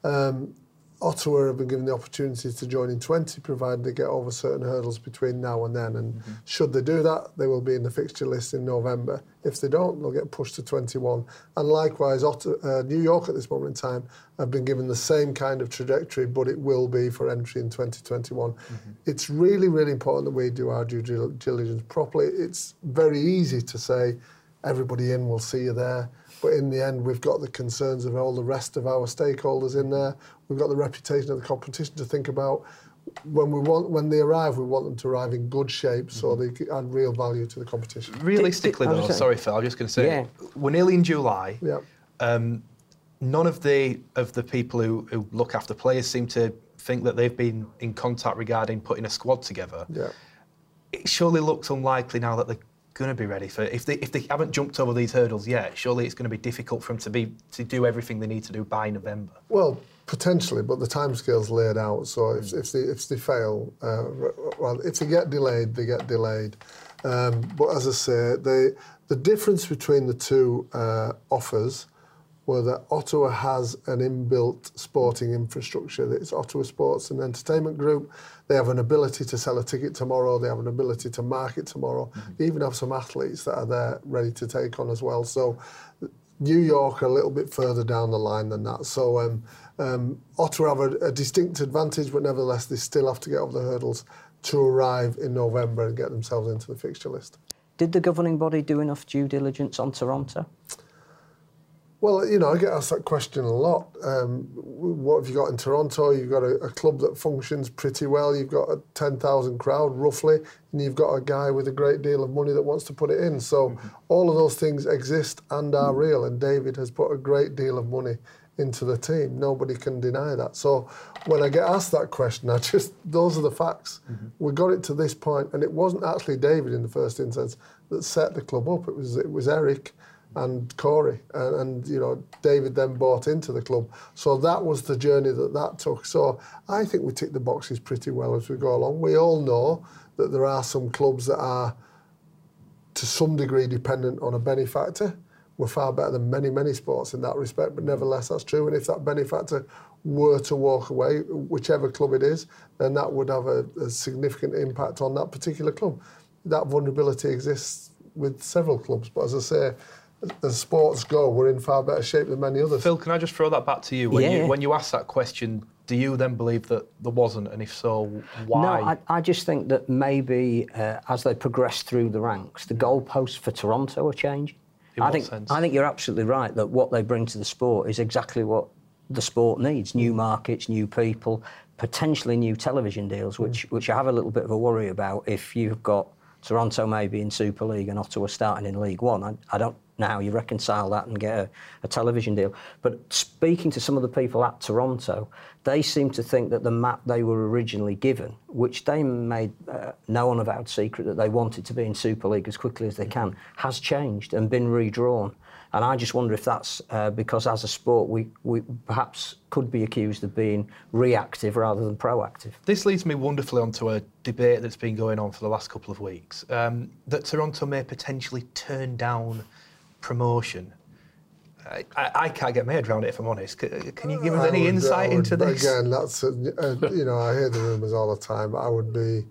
Um, Ottawa have been given the opportunity to join in 20, provided they get over certain hurdles between now and then. And should they do that, they will be in the fixture list in November. If they don't, they'll get pushed to 21. And likewise, Ottawa, uh, New York at this moment in time have been given the same kind of trajectory, but it will be for entry in 2021. It's really, really important that we do our due diligence properly. It's very easy to say, everybody in, we'll see you there. But in the end, we've got the concerns of all the rest of our stakeholders in there. We've got the reputation of the competition to think about. When we want, when they arrive, we want them to arrive in good shape so they can add real value to the competition. Realistically, I was though, saying- sorry, Phil, I'm just going to say, Yeah. we're nearly in July. Yeah. Um, none of the of the people who, who look after players seem to think that they've been in contact regarding putting a squad together. Yeah. It surely looks unlikely now that they're going to be ready for if they if they haven't jumped over these hurdles yet. Surely it's going to be difficult for them to be to do everything they need to do by November. Well, potentially, but the timescale's laid out. So if, if they if they fail, uh, well, if they get delayed, they get delayed. Um, but as I say, the the difference between the two uh, offers were that Ottawa has an inbuilt sporting infrastructure. It's Ottawa Sports and Entertainment Group. They have an ability to sell a ticket tomorrow. They have an ability to market tomorrow. They even have some athletes that are there ready to take on as well. So New York are a little bit further down the line than that. So um, um, Ottawa have a, a distinct advantage, but nevertheless they still have to get over the hurdles to arrive in November and get themselves into the fixture list. Did the governing body do enough due diligence on Toronto? Well, you know, I get asked that question a lot. Um, what have you got in Toronto? You've got a, a club that functions pretty well. You've got a 10,000 crowd, roughly, and you've got a guy with a great deal of money that wants to put it in. So mm-hmm. all of those things exist and are mm-hmm. real, and David has put a great deal of money into the team. Nobody can deny that. So when I get asked that question, [LAUGHS] I just, those are the facts. Mm-hmm. We got it to this point, and it wasn't actually David in the first instance that set the club up. It was, it was Eric and Corey, and, and, you know David then bought into the club. So that was the journey that that took. So I think we tick the boxes pretty well as we go along. We all know that there are some clubs that are to some degree dependent on a benefactor. We're far better than many many sports in that respect, but nevertheless that's true. And if that benefactor were to walk away, whichever club it is, then that would have a, a significant impact on that particular club. That vulnerability exists with several clubs, but as I say as sports go, we're in far better shape than many others. Phil, can I just throw that back to you? When, yeah. you, when you ask that question, do you then believe that there wasn't, and if so, why? No, I, I just think that maybe uh, as they progress through the ranks, the goalposts for Toronto are changing. In I think sense? I think you're absolutely right that what they bring to the sport is exactly what the sport needs: new markets, new people, potentially new television deals, which mm. which I have a little bit of a worry about if you've got Toronto maybe in Super League and Ottawa starting in League One. I, I don't now you reconcile that and get a, a, television deal. But speaking to some of the people at Toronto, they seem to think that the map they were originally given, which they made uh, no unavowed secret that they wanted to be in Super League as quickly as they can, has changed and been redrawn. And I just wonder if that's uh, because, as a sport, we, we perhaps could be accused of being reactive rather than proactive. This leads me wonderfully onto a debate that's been going on for the last couple of weeks um, that Toronto may potentially turn down promotion. I, I, can't get my head around it if I'm honest. Can you give us any would, insight would, into this? Again, that's a, a, you know I hear the rumours all the time. I would be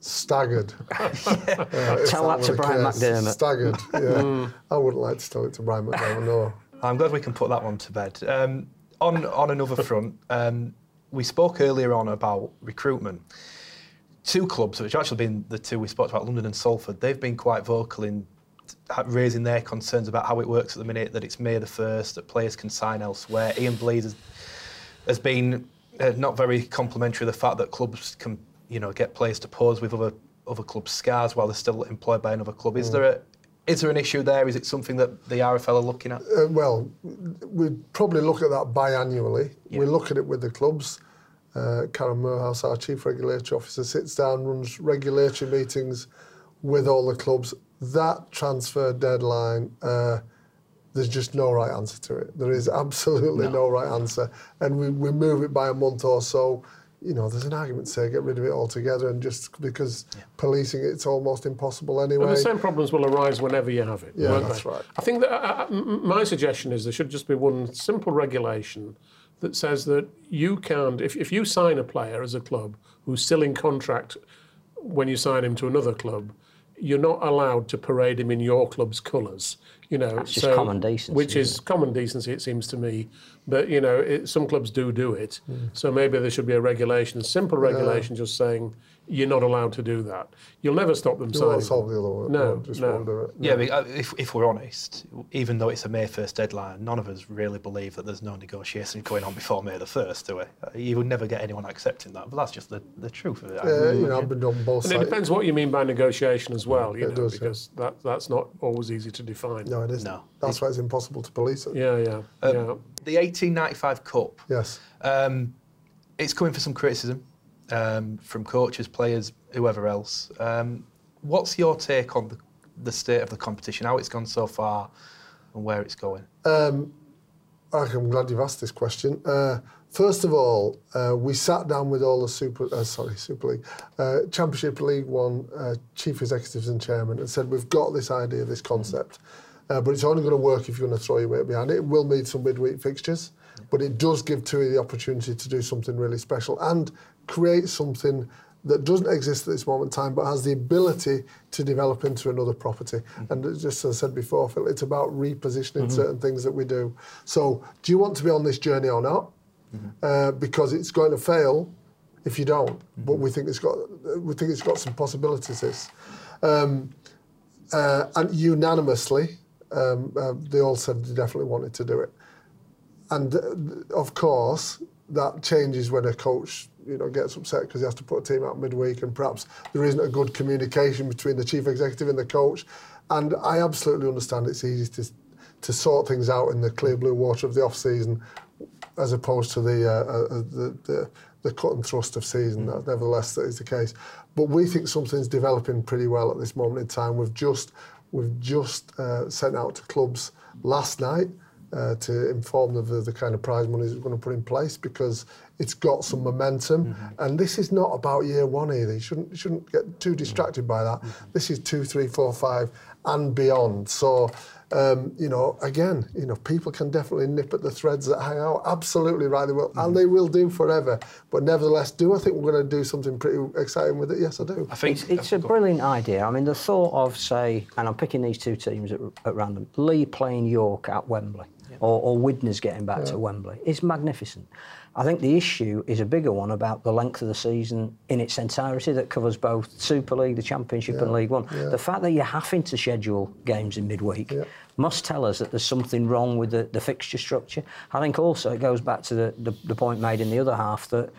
staggered. [LAUGHS] yeah. uh, tell that, that to Brian case. McDermott. Staggered. [LAUGHS] Yeah, mm. I wouldn't like to tell it to Brian McDermott. No. I'm glad we can put that one to bed. Um, on on another front, um, we spoke earlier on about recruitment. Two clubs, which have actually been the two we spoke about, London and Salford, they've been quite vocal in raising their concerns about how it works at the minute, that it's May the 1st, that players can sign elsewhere. Ian Blease has, has been uh, not very complimentary of the fact that clubs can you know, get players to pose with other, other clubs' scars while they're still employed by another club. Is, mm. there, a, is there an issue there? Is it something that the RFL are looking at? Uh, well, we probably look at that biannually. Yeah. We look at it with the clubs. Uh, Karen Moorhouse, our Chief Regulatory Officer, sits down, runs regulatory meetings with all the clubs that transfer deadline, uh, there's just no right answer to it. There is [LAUGHS] absolutely no, no right answer. And we, we move it by a month or so. You know, there's an argument to say get rid of it altogether, and just because yeah. policing it's almost impossible anyway. And the same problems will arise whenever you have it. Yeah, that's they? right. I think that uh, uh my suggestion is there should just be one simple regulation that says that you can, if, if you sign a player as a club who's still in contract when you sign him to another club, you're not allowed to parade him in your club's colours. You know, That's so, common decency. Which is common decency, it seems to me. But you know, it, some clubs do do it. Mm. So maybe there should be a regulation, simple regulation, yeah. just saying you're not allowed to do that. You'll never stop them you signing. solve the other one. No, just no. won't it. Yeah, uh, if, if we're honest, even though it's a May 1st deadline, none of us really believe that there's no negotiation going on before May the 1st, do we? Uh, you would never get anyone accepting that, but that's just the, the truth of it. Yeah, you know, I've been on both and sides. it depends what you mean by negotiation as well, you it know, does, because yeah. that, that's not always easy to define. No, it isn't. No. That's why it's impossible to police it. Yeah, yeah. Um, yeah. The 1895 Cup. Yes. Um, it's coming for some criticism um, from coaches, players, whoever else. Um, what's your take on the, the, state of the competition, how it's gone so far, and where it's going? Um, I'm glad you've asked this question. Uh, first of all, uh, we sat down with all the Super, uh, sorry, Super League, uh, Championship League One uh, chief executives and chairman, and said we've got this idea, this concept. Uh, but it's only going to work if you're going to throw your weight behind it. It will need some midweek fixtures, but it does give TUI the opportunity to do something really special and create something that doesn't exist at this moment in time, but has the ability to develop into another property. Mm-hmm. And just as I said before, Phil, it's about repositioning mm-hmm. certain things that we do. So, do you want to be on this journey or not? Mm-hmm. Uh, because it's going to fail if you don't. But we think it's got we think it's got some possibilities. This, um, uh, and unanimously, um, uh, they all said they definitely wanted to do it. And uh, of course, that changes when a coach you know gets upset because he has to put a team out midweek and perhaps there isn't a good communication between the chief executive and the coach. And I absolutely understand it's easy to to sort things out in the clear blue water of the off season as opposed to the uh, uh, uh the, the the cut and thrust of season. Mm. that nevertheless that is the case. But we think something's developing pretty well at this moment in time. We've just we've just uh, sent out to clubs last night. Uh, to inform them of the kind of prize money we're going to put in place because it's got some momentum. Mm-hmm. And this is not about year one either. You shouldn't, you shouldn't get too distracted by that. Mm-hmm. This is two, three, four, five, and beyond. So, um, you know, again, you know, people can definitely nip at the threads that hang out. Absolutely right, they will, mm-hmm. and they will do forever. But nevertheless, do I think we're going to do something pretty exciting with it? Yes, I do. I think it's, it's a brilliant idea. I mean, the thought of, say, and I'm picking these two teams at, at random, Leigh playing York at Wembley or, or Widnes getting back yeah. to Wembley. It's magnificent. I think the issue is a bigger one about the length of the season in its entirety that covers both Super League, the Championship, yeah. and League One. Yeah. The fact that you're having to schedule games in midweek must tell us that there's something wrong with the, the fixture structure. I think also it goes back to the, the, the point made in the other half that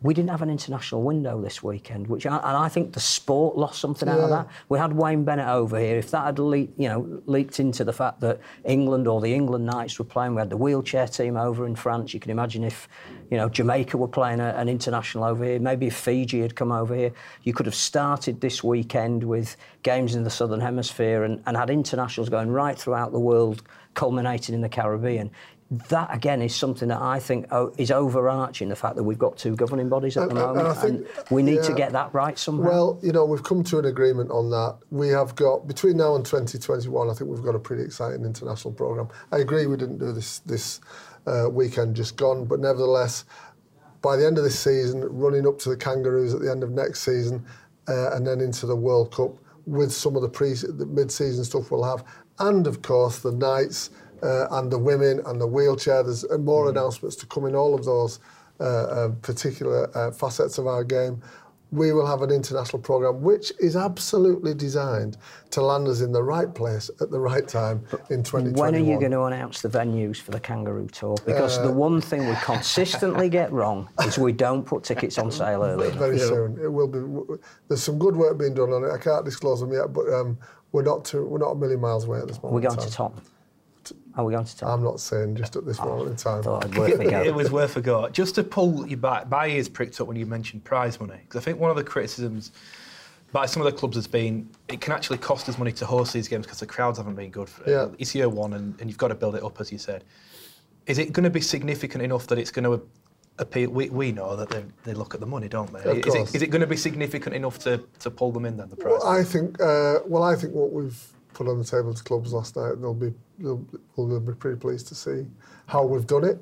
we didn't have an international window this weekend, which I, and I think the sport lost something yeah. out of that. We had Wayne Bennett over here. If that had leaked, you know, leaked into the fact that England or the England Knights were playing, we had the wheelchair team over in France. You can imagine if, you know, Jamaica were playing a, an international over here. Maybe if Fiji had come over here, you could have started this weekend with games in the Southern Hemisphere and, and had internationals going right throughout the world, culminating in the Caribbean that again is something that I think oh, is overarching the fact that we've got two governing bodies at the moment, and, think, and we need yeah, to get that right somehow. Well, you know, we've come to an agreement on that. We have got between now and 2021. I think we've got a pretty exciting international program. I agree we didn't do this this uh, weekend just gone, but nevertheless, by the end of this season, running up to the Kangaroos at the end of next season, uh, and then into the World Cup with some of the pre the mid-season stuff we'll have, and of course the Knights uh, and the women and the wheelchair. There's uh, more mm. announcements to come in all of those uh, uh, particular uh, facets of our game. We will have an international program which is absolutely designed to land us in the right place at the right time in 2021. When are you going to announce the venues for the Kangaroo Tour? Because the one thing we consistently [LAUGHS] get wrong is we don't put tickets on sale early. Very soon. It will be. There's some good work being done on it. I can't disclose them yet, but um, we're not too, we're not a million miles away at this moment. We're going to Top. Are we going to I'm not saying just at this oh, moment in time. [LAUGHS] it was worth a go. Just to pull you back, my ears pricked up when you mentioned prize money because I think one of the criticisms by some of the clubs has been it can actually cost us money to host these games because the crowds haven't been good. For, yeah. It's year one and, and you've got to build it up, as you said. Is it going to be significant enough that it's going to appeal? We, we know that they, they look at the money, don't they? Of is, it, is it going to be significant enough to, to pull them in then, the prize? Well, I think, uh, well, I think what we've put on the table to clubs last night, and they'll be they'll, they'll be pretty pleased to see how we've done it.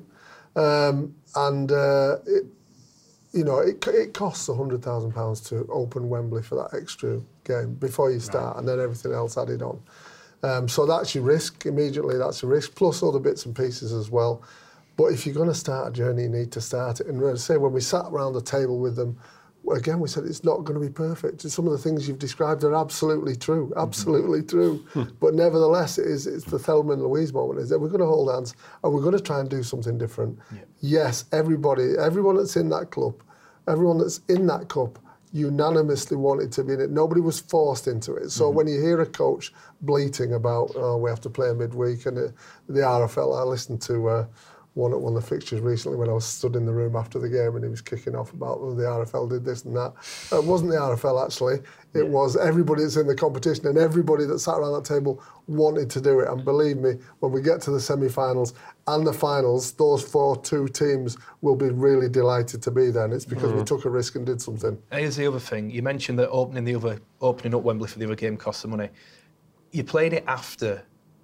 Um, and uh, it, you know, it, it costs hundred thousand pounds to open Wembley for that extra game before you start, right. and then everything else added on. Um, so that's your risk immediately. That's a risk, plus other bits and pieces as well. But if you're going to start a journey, you need to start it. And I say, when we sat around the table with them again, we said it's not going to be perfect. Some of the things you've described are absolutely true, absolutely mm-hmm. true. Hmm. but nevertheless, it is, it's the Thelma and Louise moment. Is that we're going to hold hands and we're going to try and do something different. Yeah. Yes, everybody, everyone that's in that club, everyone that's in that cup unanimously wanted to be in it. Nobody was forced into it. So mm-hmm. when you hear a coach bleating about, oh, we have to play a midweek, and it, the RFL, I listened to. Uh, one at one of the fixtures recently when I was stood in the room after the game and he was kicking off about well, the RFL did this and that. It wasn't the RFL actually. It yeah. was everybody that's in the competition and everybody that sat around that table wanted to do it. And believe me, when we get to the semi-finals and the finals, those four two teams will be really delighted to be there. And it's because mm-hmm. we took a risk and did something. Here's the other thing. You mentioned that opening the other opening up Wembley for the other game costs some money. You played it after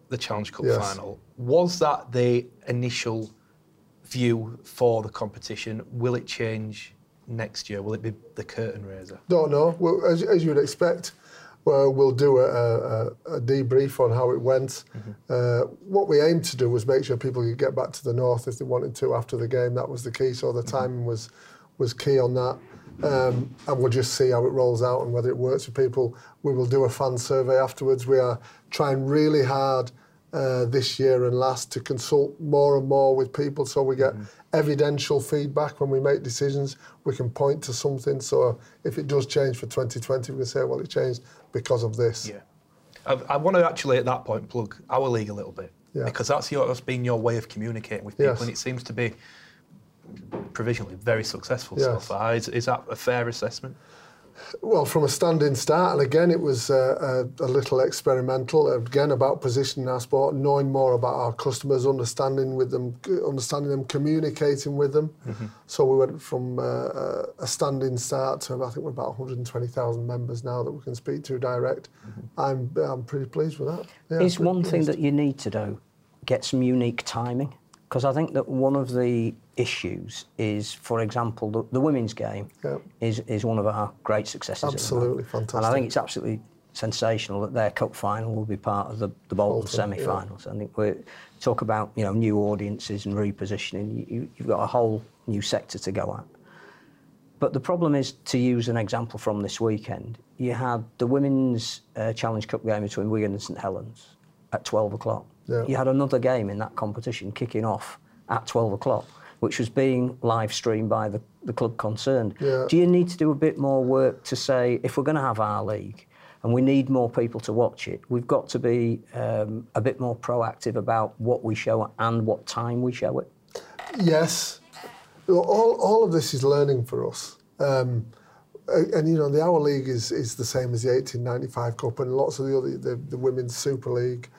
the Challenge Cup Yes. final. Was that the initial view for the competition? Will it change next year? Will it be the curtain raiser? Don't know. Well, as, as you would expect, well, we'll do a, a, a debrief on how it went. Uh, what we aimed to do was make sure people could get back to the north if they wanted to after the game. That was the key. So the timing was was key on that. Um, and we'll just see how it rolls out and whether it works for people. We will do a fan survey afterwards. We are trying really hard uh, this year and last to consult more and more with people so we get evidential feedback when we make decisions. We can point to something. So if it does change for 2020, we can say, well, it changed because of this. Yeah. I, I want to actually at that point plug our league a little bit Yeah. because that's your that's been your way of communicating with people, Yes. and it seems to be provisionally very successful so far. Is, is that a fair assessment? Well, from a standing start, and again, it was uh, a, a little experimental. Again, about positioning our sport, knowing more about our customers, understanding with them, understanding them, communicating with them. So we went from uh, a standing start to I think we're about 120,000 members now that we can speak to direct. I'm I'm pretty pleased with that. Yeah, is pretty one thing that you need to do get some unique timing because I think that one of the issues is, for example, the, the women's game Yeah. is is one of our great successes. Absolutely moment. And I think it's absolutely sensational that their cup final will be part of the, the Bolton, Bolton, semi-finals. I think we talk about you know new audiences and repositioning. You, you've got a whole new sector to go at. But the problem is, to use an example from this weekend, you had the Women's uh, Challenge Cup game between Wigan and St Helens at 12 o'clock. Yeah. You had another game in that competition kicking off at 12 o'clock, which was being live streamed by the, the club concerned. Yeah. Do you need to do a bit more work to say, if we're going to have our league and we need more people to watch it, we've got to be um, a bit more proactive about what we show and what time we show it? Yes. All, all of this is learning for us. Um, and, you know, the Our League is, is the same as the 1895 Cup and lots of the other, the, the Women's Super League,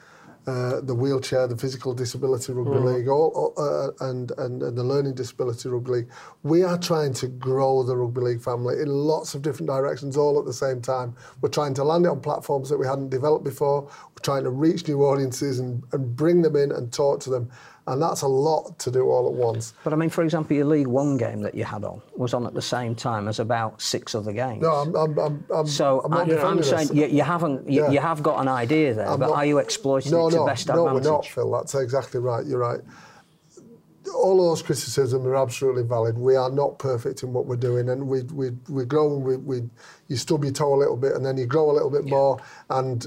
uh, the wheelchair, the Physical Disability Rugby League, all, all, uh, and, and, and the Learning Disability Rugby League. We are trying to grow the Rugby League family in lots of different directions all at the same time. We're trying to land it on platforms that we hadn't developed before. We're trying to reach new audiences and, and bring them in and talk to them. And that's a lot to do all at once. But I mean, for example, your League One game that you had on was on at the same time as about six other games. No, I'm, I'm, I'm, I'm, So I'm I'm, not I'm, defending saying you, you haven't, you, Yeah. you have got an idea there, I'm but not- are you exploiting no, it to no, best no, advantage? we're not, Phil. That's exactly right. You're right. All those criticisms are absolutely valid. We are not perfect in what we're doing, and we we we grow and we, we you stub your toe a little bit, and then you grow a little bit more. And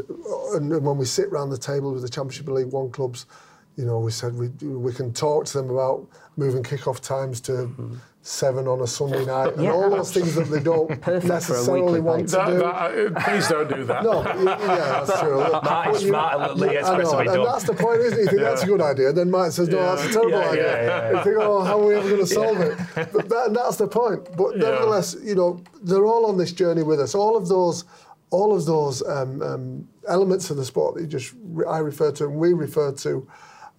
and when we sit round the table with the Championship League One clubs, you know, we said we we can talk to them about moving kick-off times to. Seven on a Sunday [LAUGHS] night, and Yeah. all those things that they don't [LAUGHS] Perfect for a necessarily weekly want to That, do. that, uh, please don't do that. No, yeah, that's true. [LAUGHS] Martin's But you- smart at League I know, and don't. that's the point, isn't it? You think that's a good idea, and then Mike says, no, that's a terrible Yeah, idea. yeah, yeah, You think, oh, how are we ever going to solve it? But that, that's the point. But nevertheless, you know, they're all on this journey with us. All of those, all of those um, um, elements of the sport that you just I refer to and we refer to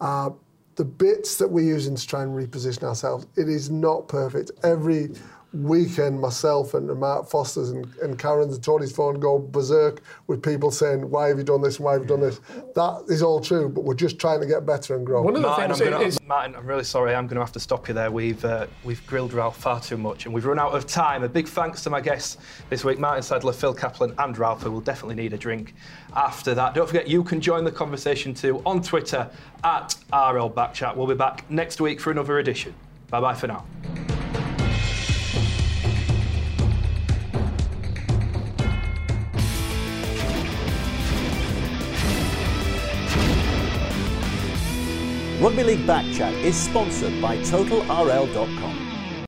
are the bits that we're using to try and reposition ourselves. It is not perfect. Every weekend, myself and Mark Foster's and, and Karen's and Tony's phone go berserk with people saying, "Why have you done this? Why have you done this?" That is all true, but we're just trying to get better and grow. One of the Martin, I'm things gonna, is, Martin, I'm really sorry. I'm going to have to stop you there. We've uh, we've grilled Ralph far too much, and we've run out of time. A big thanks to my guests this week, Martin Sadler, Phil Caplan, and Ralph, who will definitely need a drink after that. Don't forget, you can join the conversation too on Twitter at RL Backchat. We'll be back next week for another edition. Bye bye for now. Rugby League Backchat is sponsored by TotalRL.com.